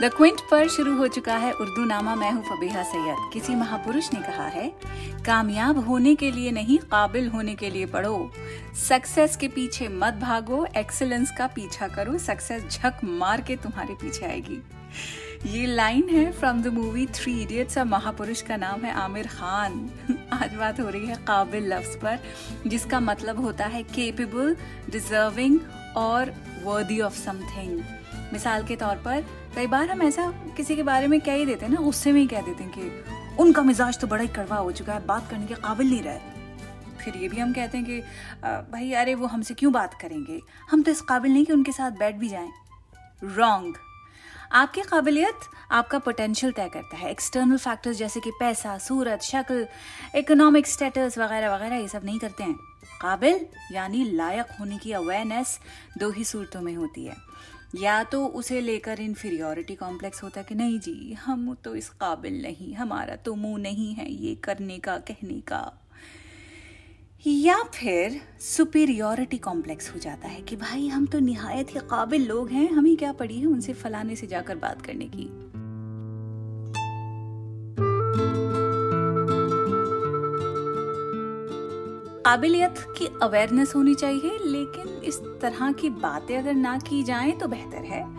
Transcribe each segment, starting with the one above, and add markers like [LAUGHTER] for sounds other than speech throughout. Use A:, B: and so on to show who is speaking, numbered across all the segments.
A: The Quint पर शुरू हो चुका है उर्दू नामा मैं हूँ फबीहा सैयद। किसी महापुरुष ने कहा है, कामयाब होने के लिए नहीं, काबिल होने के लिए पढ़ो। सक्सेस के पीछे मत भागो एक्सेलेंस का पीछा करो सक्सेस झक मार के तुम्हारे पीछे आएगी। ये लाइन है from the movie Three Idiots और महापुरुष का नाम है आमिर खान। आज बात हो रही है काबिल लफ्ज पर, जिसका मतलब होता है केपेबल डिजर्विंग और वर्दी ऑफ़ समथिंग मिसाल के तौर पर, कई बार हम ऐसा किसी के बारे में कह ही देते हैं ना, उससे में ही कह देते हैं कि उनका मिजाज तो बड़ा ही कड़वा हो चुका है, बात करने के काबिल नहीं रहे। फिर ये भी हम कहते हैं कि भाई, अरे, वो हमसे क्यों बात करेंगे? हम तो इस काबिल नहीं कि उनके साथ बैठ भी जाएँ। रॉन्ग आपकी काबिलियत आपका पोटेंशियल तय करता है। एक्सटर्नल फैक्टर्स जैसे कि पैसा, सूरत, शक्ल इकोनॉमिक स्टेटस वगैरह वगैरह, ये सब नहीं करते हैं। काबिल, यानी लायक होने की अवेयरनेस दो ही सूरतों में होती है। या तो उसे लेकर इन्फीरियोरिटी कॉम्प्लेक्स होता है कि नहीं जी, हम तो इस काबिल नहीं, हमारा तो मुँह नहीं है ये करने का, कहने का। या फिर सुपीरियोरिटी कॉम्प्लेक्स हो जाता है कि भाई हम तो निहायत ही काबिल लोग हैं, हमें क्या पड़ी है उनसे फलाने से जाकर बात करने की। काबिलियत की अवेयरनेस होनी चाहिए, लेकिन इस तरह की बातें अगर ना की जाएँ तो बेहतर है।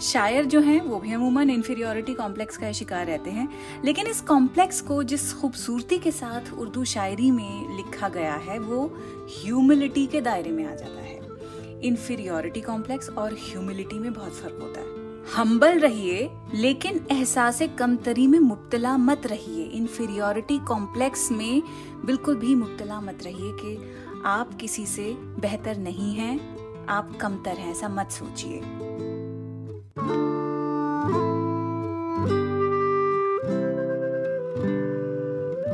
A: शायर जो हैं, वो भी अमूमन इन्फीरियोरिटी कॉम्प्लेक्स का शिकार रहते हैं। लेकिन इस कॉम्प्लेक्स को जिस खूबसूरती के साथ उर्दू शायरी में लिखा गया है, वो ह्यूमिलिटी के दायरे में आ जाता है। इन्फीरियोरिटी कॉम्प्लेक्स और ह्यूमिलिटी में बहुत फ़र्क होता है। हम्बल रहिए, लेकिन एहसास कमतरी में मुब्तला मत रहिए। इन्फीरियोरिटी कॉम्प्लेक्स में बिल्कुल भी मुब्तला मत रहिए कि आप किसी से बेहतर नहीं हैं, आप कमतर हैं, ऐसा मत सोचिए।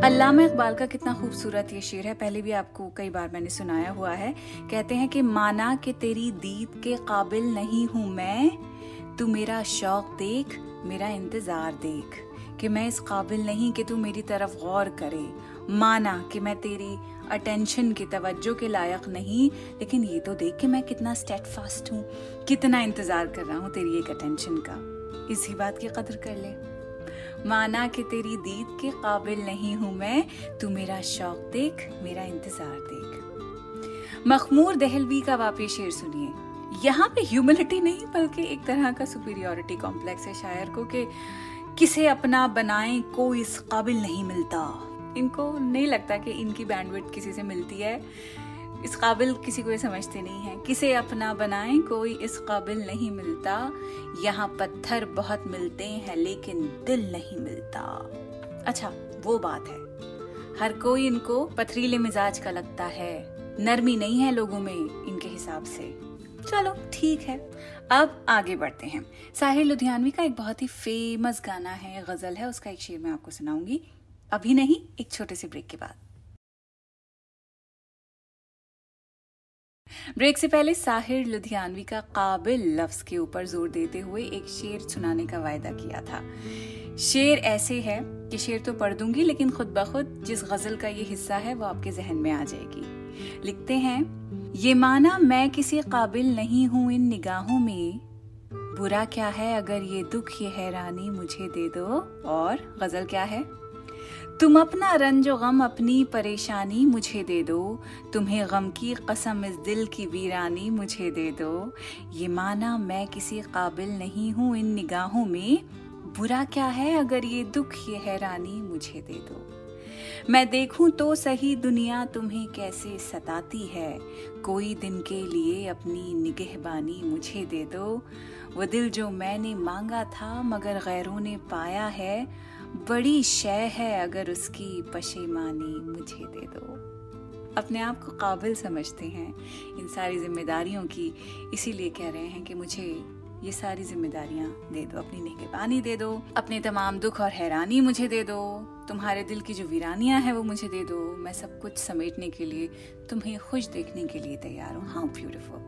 A: अल्लामा इकबाल का कितना खूबसूरत ये शेर है, पहले भी आपको कई बार मैंने सुनाया हुआ है। कहते हैं कि माना कि तेरी दीद के काबिल नहीं हूँ मैं तू मेरा शौक देख, मेरा इंतज़ार देख, कि मैं इस काबिल नहीं कि तू मेरी तरफ़ गौर करे। माना कि मैं तेरी अटेंशन की तवज्जो के लायक नहीं, लेकिन ये तो देख कि मैं कितना स्टेट फास्ट हूँ, कितना इंतज़ार कर रहा हूँ तेरी एक अटेंशन का। इसी बात की कदर कर ले। माना कि तेरी दीद के काबिल नहीं हूँ मैं, तू मेरा शौक देख, मेरा इंतज़ार देख। मखमूर दहलवी का वापी शेर सुनिए। यहाँ पे ह्यूमिलिटी नहीं, बल्कि एक तरह का सुपीरियोरिटी कॉम्प्लेक्स है शायर को कि किसे अपना बनाए कोई इस काबिल नहीं मिलता। इनको नहीं लगता कि इनकी बैंडविड किसी से मिलती है। इस काबिल किसी को ये समझते नहीं है। किसे अपना बनाए कोई इस काबिल नहीं मिलता। यहाँ पत्थर बहुत मिलते हैं, लेकिन दिल नहीं मिलता। अच्छा वो बात है। हर कोई इनको पथरीले मिजाज का लगता है। नरमी नहीं है लोगों में इनके हिसाब से। चलो, ठीक है। अब आगे बढ़ते हैं। साहिर लुधियानवी का एक बहुत ही फ़ेमस गाना है, गज़ल है, उसका एक शेर मैं आपको सुनाऊँगी। अभी नहीं, एक छोटे से ब्रेक के बाद। ब्रेक से पहले साहिर लुधियानवी का काबिल लफ्ज के ऊपर ज़ोर देते हुए एक शेर सुनाने का वायदा किया था। शेर ऐसे है कि शेर तो पढ़ दूँगी, लेकिन खुद ब खुद जिस गज़ल का ये हिस्सा है, वो आपके जहन में आ जाएगी। लिखते हैं, ये माना मैं किसी काबिल नहीं हूँ इन निगाहों में। बुरा क्या है अगर ये दुख, ये हैरानी मुझे दे दो? और गज़ल क्या है? तुम अपना रंजो गम, अपनी परेशानी मुझे दे दो। तुम्हें गम की कसम, इस दिल की वीरानी मुझे दे दो। ये माना मैं किसी काबिल नहीं हूँ इन निगाहों में। बुरा क्या है अगर ये दुख, ये हैरानी मुझे दे दो? मैं देखूँ तो सही दुनिया तुम्हें कैसे सताती है। कोई दिन के लिए अपनी निगहबानी मुझे दे दो। वो दिल जो मैंने मांगा था मगर गैरों ने पाया है। बड़ी शय है अगर उसकी पशेमानी मुझे दे दो। अपने आप को काबिल समझते हैं इन सारी जिम्मेदारियों की। इसीलिए कह रहे हैं कि मुझे ये सारी जिम्मेदारियाँ दे दो, अपनी निगहबानी दे दो, अपने तमाम दुख और हैरानी मुझे दे दो, तुम्हारे दिल की जो वीरानियाँ हैं वो मुझे दे दो, मैं सब कुछ समेटने के लिए, तुम्हें खुश देखने के लिए तैयार हूँ। How beautiful.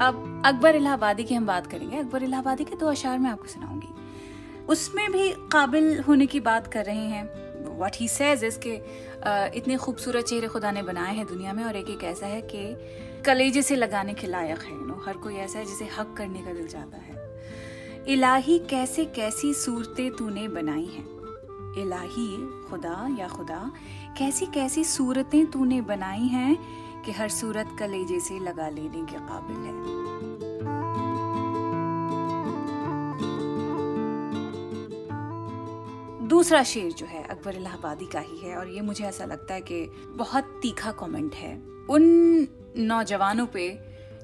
A: अब अकबर इलाहाबादी की हम बात करेंगे। अकबर इलाहाबादी के दो अशार में आपको सुनाऊँगी। उसमें भी काबिल होने की बात कर रहे हैं। व्हाट ही सेज इज़ के इतने खूबसूरत चेहरे खुदा ने बनाए हैं दुनिया में और एक एक ऐसा है कि कलेजे से लगाने के लायक है नो हर कोई ऐसा है जिसे हक करने का दिल जाता है। इलाही कैसे कैसी सूरतें तूने बनाई हैं? इलाही, खुदा या खुदा, कैसी कैसी सूरतें तूने बनाई हैं कि हर सूरत कलेजे से लगा लेने के काबिल है? दूसरा शेर जो है अकबर इलाहाबादी का ही है और ये मुझे ऐसा लगता है कि बहुत तीखा कमेंट है। उन नौजवानों पे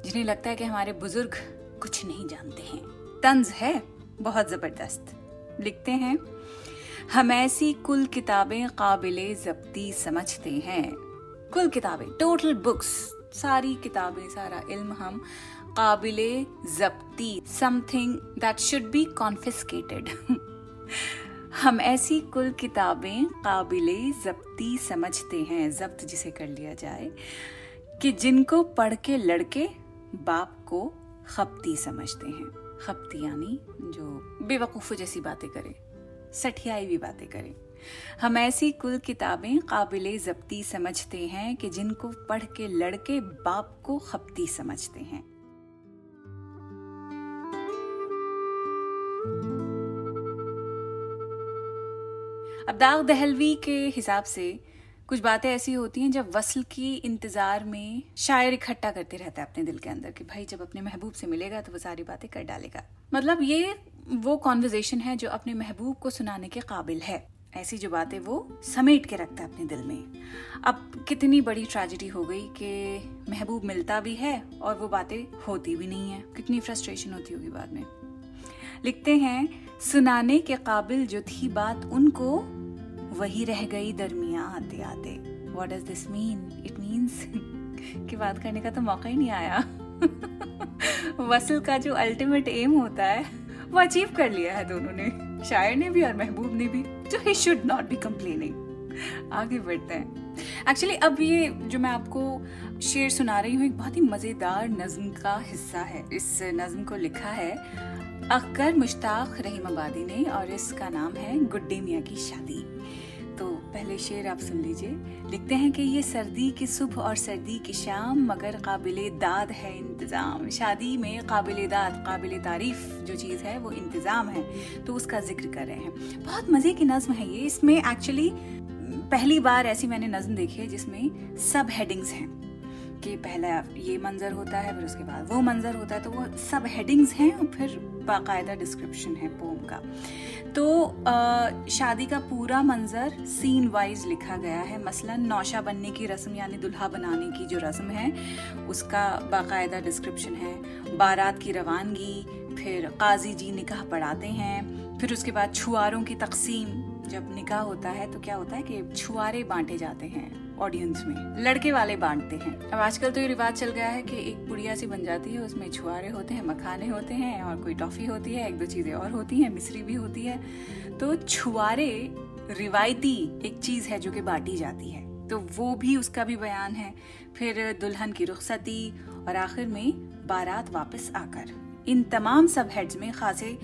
A: जिन्हें लगता है कि हमारे बुज़ुर्ग कुछ नहीं जानते हैं। तंज है, बहुत ज़बरदस्त। लिखते हैं, हम ऐसी कुल किताबें काबिल जब्ती समझते हैं। कुल किताबें टोटल बुक्स सारी किताबें, सारा इल्म हम काबिल जब्ती something that should be confiscated हम ऐसी कुल किताबें काबिल जब्ती समझते हैं, जब्त जिसे कर लिया जाए, कि जिनको पढ़ के लड़के बाप को खपती समझते हैं। खपती यानी जो बेवकूफ़ जैसी बातें करे, सठियाई भी बातें करें। हम ऐसी कुल किताबें काबिल जब्ती समझते हैं कि जिनको पढ़ के लड़के बाप को खपती समझते हैं। अब दाग दहलवी के हिसाब से कुछ बातें ऐसी होती हैं जब वसल की इंतज़ार में शायर इकट्ठा करते रहता है अपने दिल के अंदर कि भाई जब अपने महबूब से मिलेगा तो वो सारी बातें कर डालेगा। मतलब ये वो कॉन्वर्जेशन है जो अपने महबूब को सुनाने के काबिल है। ऐसी जो बातें वो समेट के रखता है अपने दिल में। अब कितनी बड़ी ट्रेजिडी हो गई कि महबूब मिलता भी है और वो बातें होती भी नहीं है। कितनी फ्रस्ट्रेशन होती होगी बाद में। लिखते हैं, सुनाने के काबिल जो थी बात उनको वही रह गई दरमिया आते आते। What does this mean it means कि बात करने का तो मौका ही नहीं आया। [LAUGHS] वसल का जो अल्टीमेट एम होता है, वो अचीव कर लिया है दोनों ने। शायर ने भी और महबूब ने भी तो he should not be complaining आगे बढ़ते हैं। एक्चुअली अब ये जो मैं आपको शेर सुना रही हूँ, एक बहुत ही मज़ेदार नज्म का हिस्सा है। इस नज्म को लिखा है अक्कर मुश्ताक रहीम आबादी ने और इसका नाम है गुड्डे मियाँ की शादी। पहले शेर आप सुन लीजिए। लिखते हैं कि ये सर्दी की सुबह और सर्दी की शाम, मगर काबिल दाद है इंतज़ाम। शादी में काबिल दाद, काबिल तारीफ़ जो चीज़ है, वो इंतज़ाम है। तो उसका ज़िक्र कर रहे हैं। बहुत मज़े की नज्म है ये। इसमें एक्चुअली पहली बार ऐसी मैंने नज्म देखी है जिसमें सब हेडिंग्स हैं। कि पहला ये मंजर होता है फिर उसके बाद वो मंजर होता है तो वो सब हेडिंग्स हैं और फिर बाकायदा डिस्क्रिप्शन है पोम का। तो आ, शादी का पूरा मंजर सीन वाइज लिखा गया है। मसलन नौशा बनने की रस्म यानी दुल्हा बनाने की जो रस्म है उसका बाकायदा डिस्क्रिप्शन है। बारात की रवानगी फिर काजी जी निकाह पढ़ाते हैं फिर उसके बाद छुआरों की तकसीम। जब निकाह होता है तो क्या होता है कि छुआरे बांटे जाते हैं। ऑडियंस में। लड़के वाले बांटते हैं। अब आजकल तो ये रिवाज चल गया है कि एक पुड़िया सी बन जाती है, उसमें छुआरे होते हैं, मखाने होते हैं और कोई टॉफी होती है, एक दो चीज़ें और होती हैं, मिश्री भी होती है। तो छुआरे रिवायती एक चीज़ है जो कि बांटी जाती है। तो वो भी उसका भी बयान है। फिर दुल्हन की रुखसती और आखिर में बारात वापस आकर। इन तमाम सब हेड्स में खासे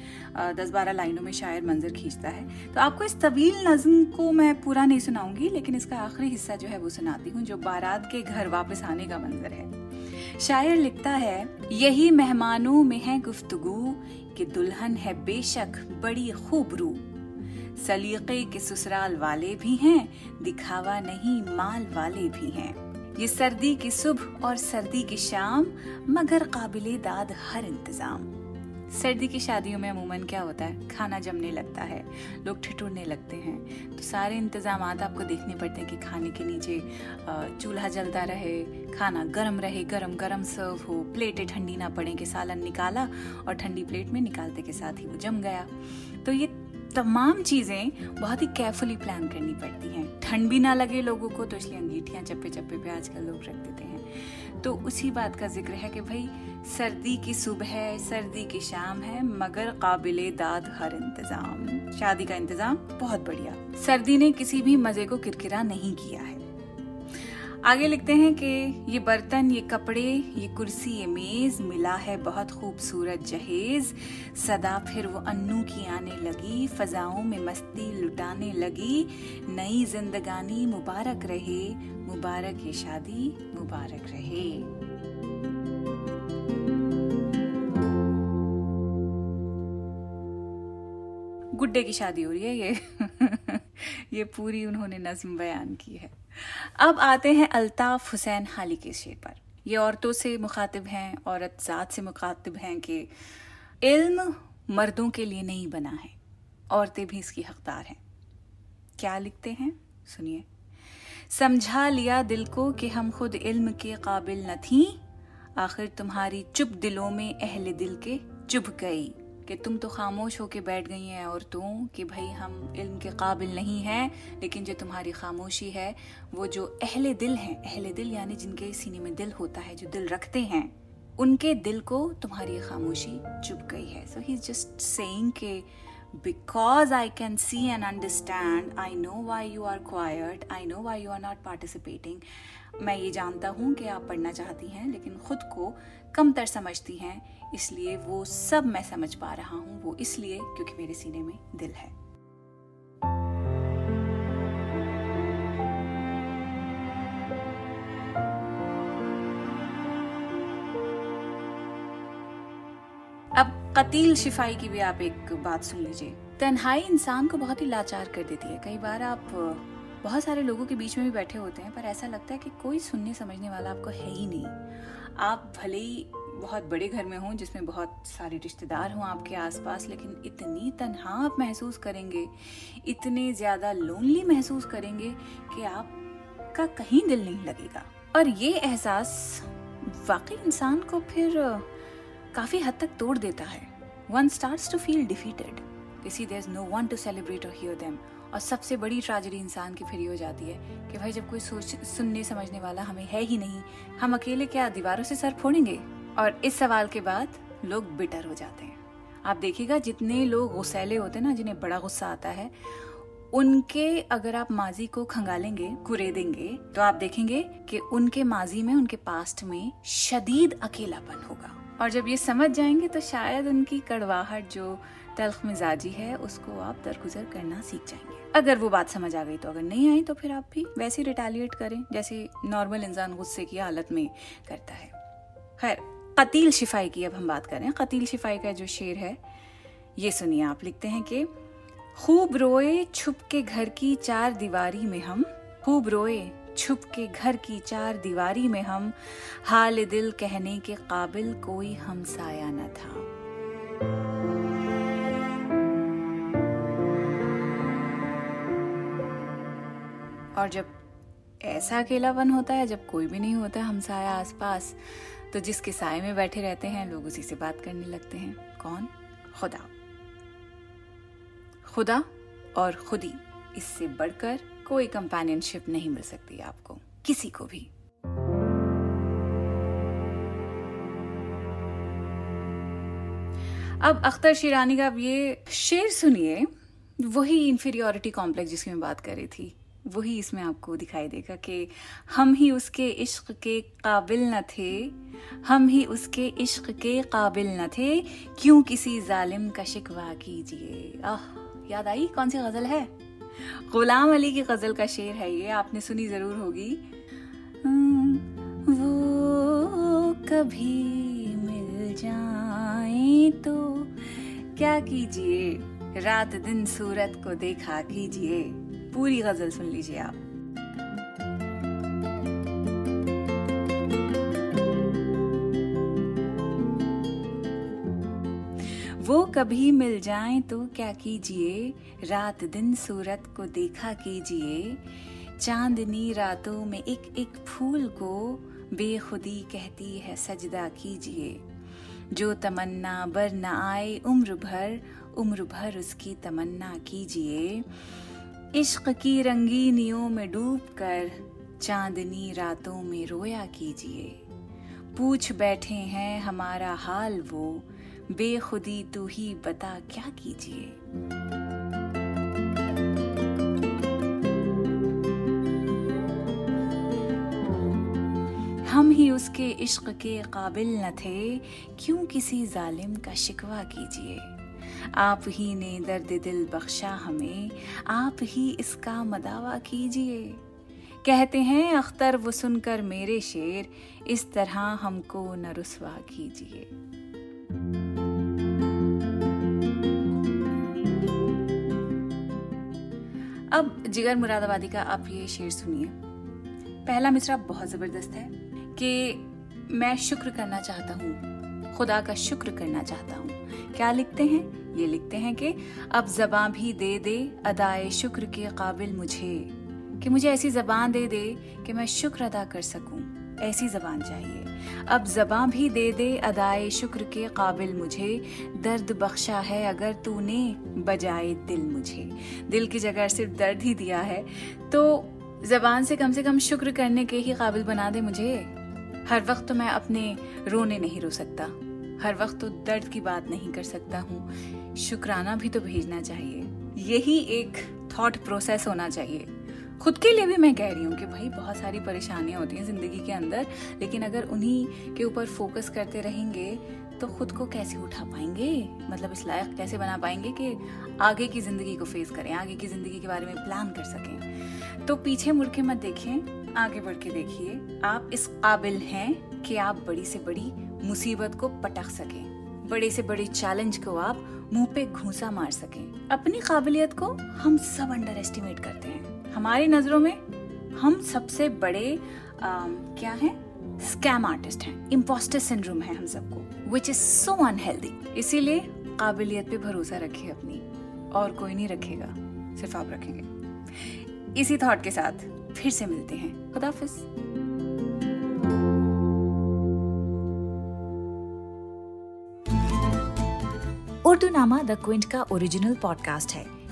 A: दस बारह लाइनों में शायर मंजर खींचता है। तो आपको इस तवील नज्म को मैं पूरा नहीं सुनाऊँगी, लेकिन इसका आखिरी हिस्सा जो है वो सुनाती हूँ, जो बारात के घर वापस आने का मंजर है। शायर लिखता है, यही मेहमानों में है गुफ्तगु कि दुल्हन है बेशक बड़ी खूब रू। सलीके के ससुराल वाले भी हैं, दिखावा नहीं माल वाले भी हैं। ये सर्दी की सुबह और सर्दी की शाम, मगर काबिल दाद हर इंतज़ाम। सर्दी की शादियों में अमूमन क्या होता है? खाना जमने लगता है, लोग ठिठुरने लगते हैं। तो सारे इंतज़ाम आपको देखने पड़ते हैं कि खाने के नीचे चूल्हा जलता रहे, खाना गर्म रहे, गरम गरम सर्व हो, प्लेटें ठंडी ना पड़े कि सालन निकाला और ठंडी प्लेट में निकालते के साथ ही वो जम गया। तो ये तमाम चीज़ें बहुत ही केयरफुली प्लान करनी पड़ती हैं। ठंड भी ना लगे लोगों को तो इसलिए अंगीठियाँ चप्पे चप्पे पे आजकल लोग रख देते हैं। तो उसी बात का ज़िक्र है कि भाई, सर्दी की सुबह है, सर्दी की शाम है, मगर काबिल दाद हर इंतज़ाम। शादी का इंतज़ाम बहुत बढ़िया। सर्दी ने किसी भी मज़े को किरकिरा नहीं किया है। आगे लिखते हैं कि ये बर्तन, ये कपड़े, ये कुर्सी, ये मेज मिला है बहुत खूबसूरत जहेज। सदा फिर वो अन्नू की आने लगी, फजाओं में मस्ती लुटाने लगी। नई जिंदगानी मुबारक रहे, मुबारक ये शादी मुबारक रहे। गुड्डे की शादी हो रही है ये। [LAUGHS] ये पूरी उन्होंने नज्म बयान की है। अब आते हैं अल्ताफ हुसैन हाली के शेर पर। ये औरतों से मुखातिब हैं, औरत ज़ात से मुखातिब हैं कि इल्म मर्दों के लिए नहीं बना है, औरतें भी इसकी हकदार हैं। क्या लिखते हैं? सुनिए। समझा लिया दिल को कि हम खुद इल्म के काबिल न थी, आखिर तुम्हारी चुप दिलों में अहले दिल के चुभ गई। कि तुम तो खामोश होके बैठ गई हैं औरतों कि भाई हम इल्म के काबिल नहीं हैं, लेकिन जो तुम्हारी खामोशी है, वो जो अहले दिल हैं, अहले दिल यानी जिनके सीने में दिल होता है, जो दिल रखते हैं, उनके दिल को तुम्हारी खामोशी चुप गई है। So he is just saying के because I can see and understand, I know why you are quiet, I know why you are not participating. मैं ये जानता हूँ कि आप पढ़ना चाहती हैं लेकिन खुद को कमतर समझती हैं इसलिए वो सब मैं समझ पा रहा हूँ वो इसलिए क्योंकि मेरे सीने में दिल है अब कतील शिफाई की भी आप एक बात सुन लीजिए। तन्हाई इंसान को बहुत ही लाचार कर देती है। कई बार आप, बहुत सारे लोगों के बीच में भी बैठे होते हैं, पर ऐसा लगता है कि कोई सुनने समझने वाला आपको है ही नहीं। आप भले ही बहुत बड़े घर में हों, जिसमें बहुत सारे रिश्तेदार हों आपके आसपास, लेकिन इतनी तनहा आप महसूस करेंगे, इतने ज़्यादा लोनली महसूस करेंगे कि आपका कहीं दिल नहीं लगेगा। और ये एहसास वाकई इंसान को फिर काफ़ी हद तक तोड़ देता है। One start to feel defeated किसी there no one to celebrate और हियर देम और सबसे बड़ी ट्रेजेडी इंसान की फिर ये हो जाती है कि भाई जब कोई सोच, सुनने, समझने वाला हमें है ही नहीं, हम अकेले क्या दीवारों से सर फोड़ेंगे? और इस सवाल के बाद लोग बिटर हो जाते हैं। आप देखिएगा जितने लोग गुस्सैले होते हैं ना, जिन्हें बड़ा गुस्सा आता है, उनके अगर आप माजी को खंगालेंगे कुरेदेंगे तो आप देखेंगे कि उनके माजी में, उनके पास्ट में शदीद अकेलापन होगा। और जब ये समझ जाएँगे तो शायद उनकी कड़वाहट जो तलख मिजाजी है, उसको आप दरगुजर करना सीख जाएँगे। अगर वो बात समझ आ गई तो अगर नहीं आई तो फिर आप भी वैसे रिटेलिएट करें, जैसे नॉर्मल इंसान गुस्से की हालत में करता है। खैर, कतील शिफाई की अब हम बात करें। कतील शिफाई का जो शेर है, ये सुनिए आप, लिखते हैं कि, खूब रोए छुप के घर की चार दीवारी में हम, खूब रोए छुप के घर की चार दीवारी में हम हाल दिल कहने के काबिल कोई हमसाया न था। और जब ऐसा अकेलापन होता है, जब कोई भी नहीं होता हमसाया आसपास तो जिसके साय में बैठे रहते हैं, लोग उसी से बात करने लगते हैं। कौन? खुदा। खुदा और खुदी। इससे बढ़कर कोई कंपेनियनशिप नहीं मिल सकती आपको, किसी को भी। अब अख्तर शिरानी का अब ये शेर सुनिए, वही इंफीरियोरिटी कॉम्प्लेक्स जिसकी मैं बात कर रही थी, वही इसमें आपको दिखाई देगा कि हम ही उसके इश्क के काबिल न थे, हम ही उसके इश्क के काबिल न थे, क्यों किसी जालिम का शिकवा कीजिए? आह, याद आई? कौन सी गज़ल है? गुलाम अली की गज़ल का शेर है ये आपने सुनी ज़रूर होगी। हम्म, वो कभी मिल जाए तो क्या कीजिए? रात दिन सूरत को देखा कीजिए। पूरी गज़ल सुन लीजिए आप। वो कभी मिल जाए तो क्या कीजिए? रात दिन सूरत को देखा कीजिए। चांदनी रातों में एक एक फूल को बेखुदी कहती है, सजदा कीजिए। जो तमन्ना बर न आए, उम्र भर उम्र भर उसकी तमन्ना कीजिए। इश्क की रंगीनियों में डूब कर, चांदनी रातों में रोया कीजिए। पूछ बैठे हैं हमारा हाल वो बेखुदी तू ही बता, क्या कीजिए? हम ही उसके इश्क के काबिल न थे, क्यों किसी जालिम का शिकवा कीजिए? आप ही ने दर्द दिल बख्शा हमें, आप ही इसका मदावा कीजिए। कहते हैं, अख्तर वो सुनकर मेरे शेर, इस तरह हमको न रुसवा कीजिए। अब जिगर मुरादाबादी का आप ये शेर सुनिए। पहला मिसरा बहुत ज़बरदस्त है कि मैं शुक्र करना चाहता हूँ, खुदा का शुक्र करना चाहता हूँ। क्या लिखते हैं? ये लिखते हैं कि अब जबां भी दे दे अदाए शुक्र के काबिल मुझे, कि मुझे ऐसी जबान दे दे कि मैं शुक्र अदा कर सकूँ। ऐसी जबान चाहिए। अब जबां भी दे दे, अदाए शुक्र के काबिल मुझे। दर्द बख्शा है अगर तूने बजाए दिल मुझे। दिल की जगह सिर्फ़ दर्द ही दिया है। तो जबान से कम से कम शुक्र करने के ही काबिल बना दे मुझे। हर वक्त तो मैं अपने रोने नहीं रो सकता। हर वक्त तो दर्द की बात नहीं कर सकता हूँ। शुक्राना भी तो भेजना चाहिए। यही एक थॉट प्रोसेस होना चाहिए। खुद के लिए भी मैं कह रही हूँ कि भाई बहुत सारी परेशानियाँ होती हैं ज़िंदगी के अंदर, लेकिन अगर उन्हीं के ऊपर फोकस करते रहेंगे तो खुद को कैसे उठा पाएँगे? मतलब इस लायक कैसे बना पाएँगे कि आगे की ज़िंदगी को फेस करें, आगे की ज़िंदगी के बारे में प्लान कर सकें? तो पीछे मुड़ के मत देखें आगे बढ़ के देखिए। आप इस काबिल हैं कि आप बड़ी से बड़ी मुसीबत को पटक सकें। बड़े से बड़े चैलेंज को आप मुँह पे घूसा मार सकें। अपनी काबिलियत को हम सब अंडर एस्टिमेट करते हैं। हमारी नज़रों में हम सबसे बड़े आ, क्या हैं? स्कैम आर्टिस्ट हैं इम्पोस्टर सिंड्रोम है हम सबको विच इज़ सो अनहेल्दी इसीलिए काबिलियत पे भरोसा रखिए अपनी और कोई नहीं रखेगा सिर्फ़ आप रखेंगे। इसी थॉट के साथ फिर से मिलते हैं। खुदाफिज
B: उर्दू नामा द क्विंट का ओरिजिनल पॉडकास्ट है।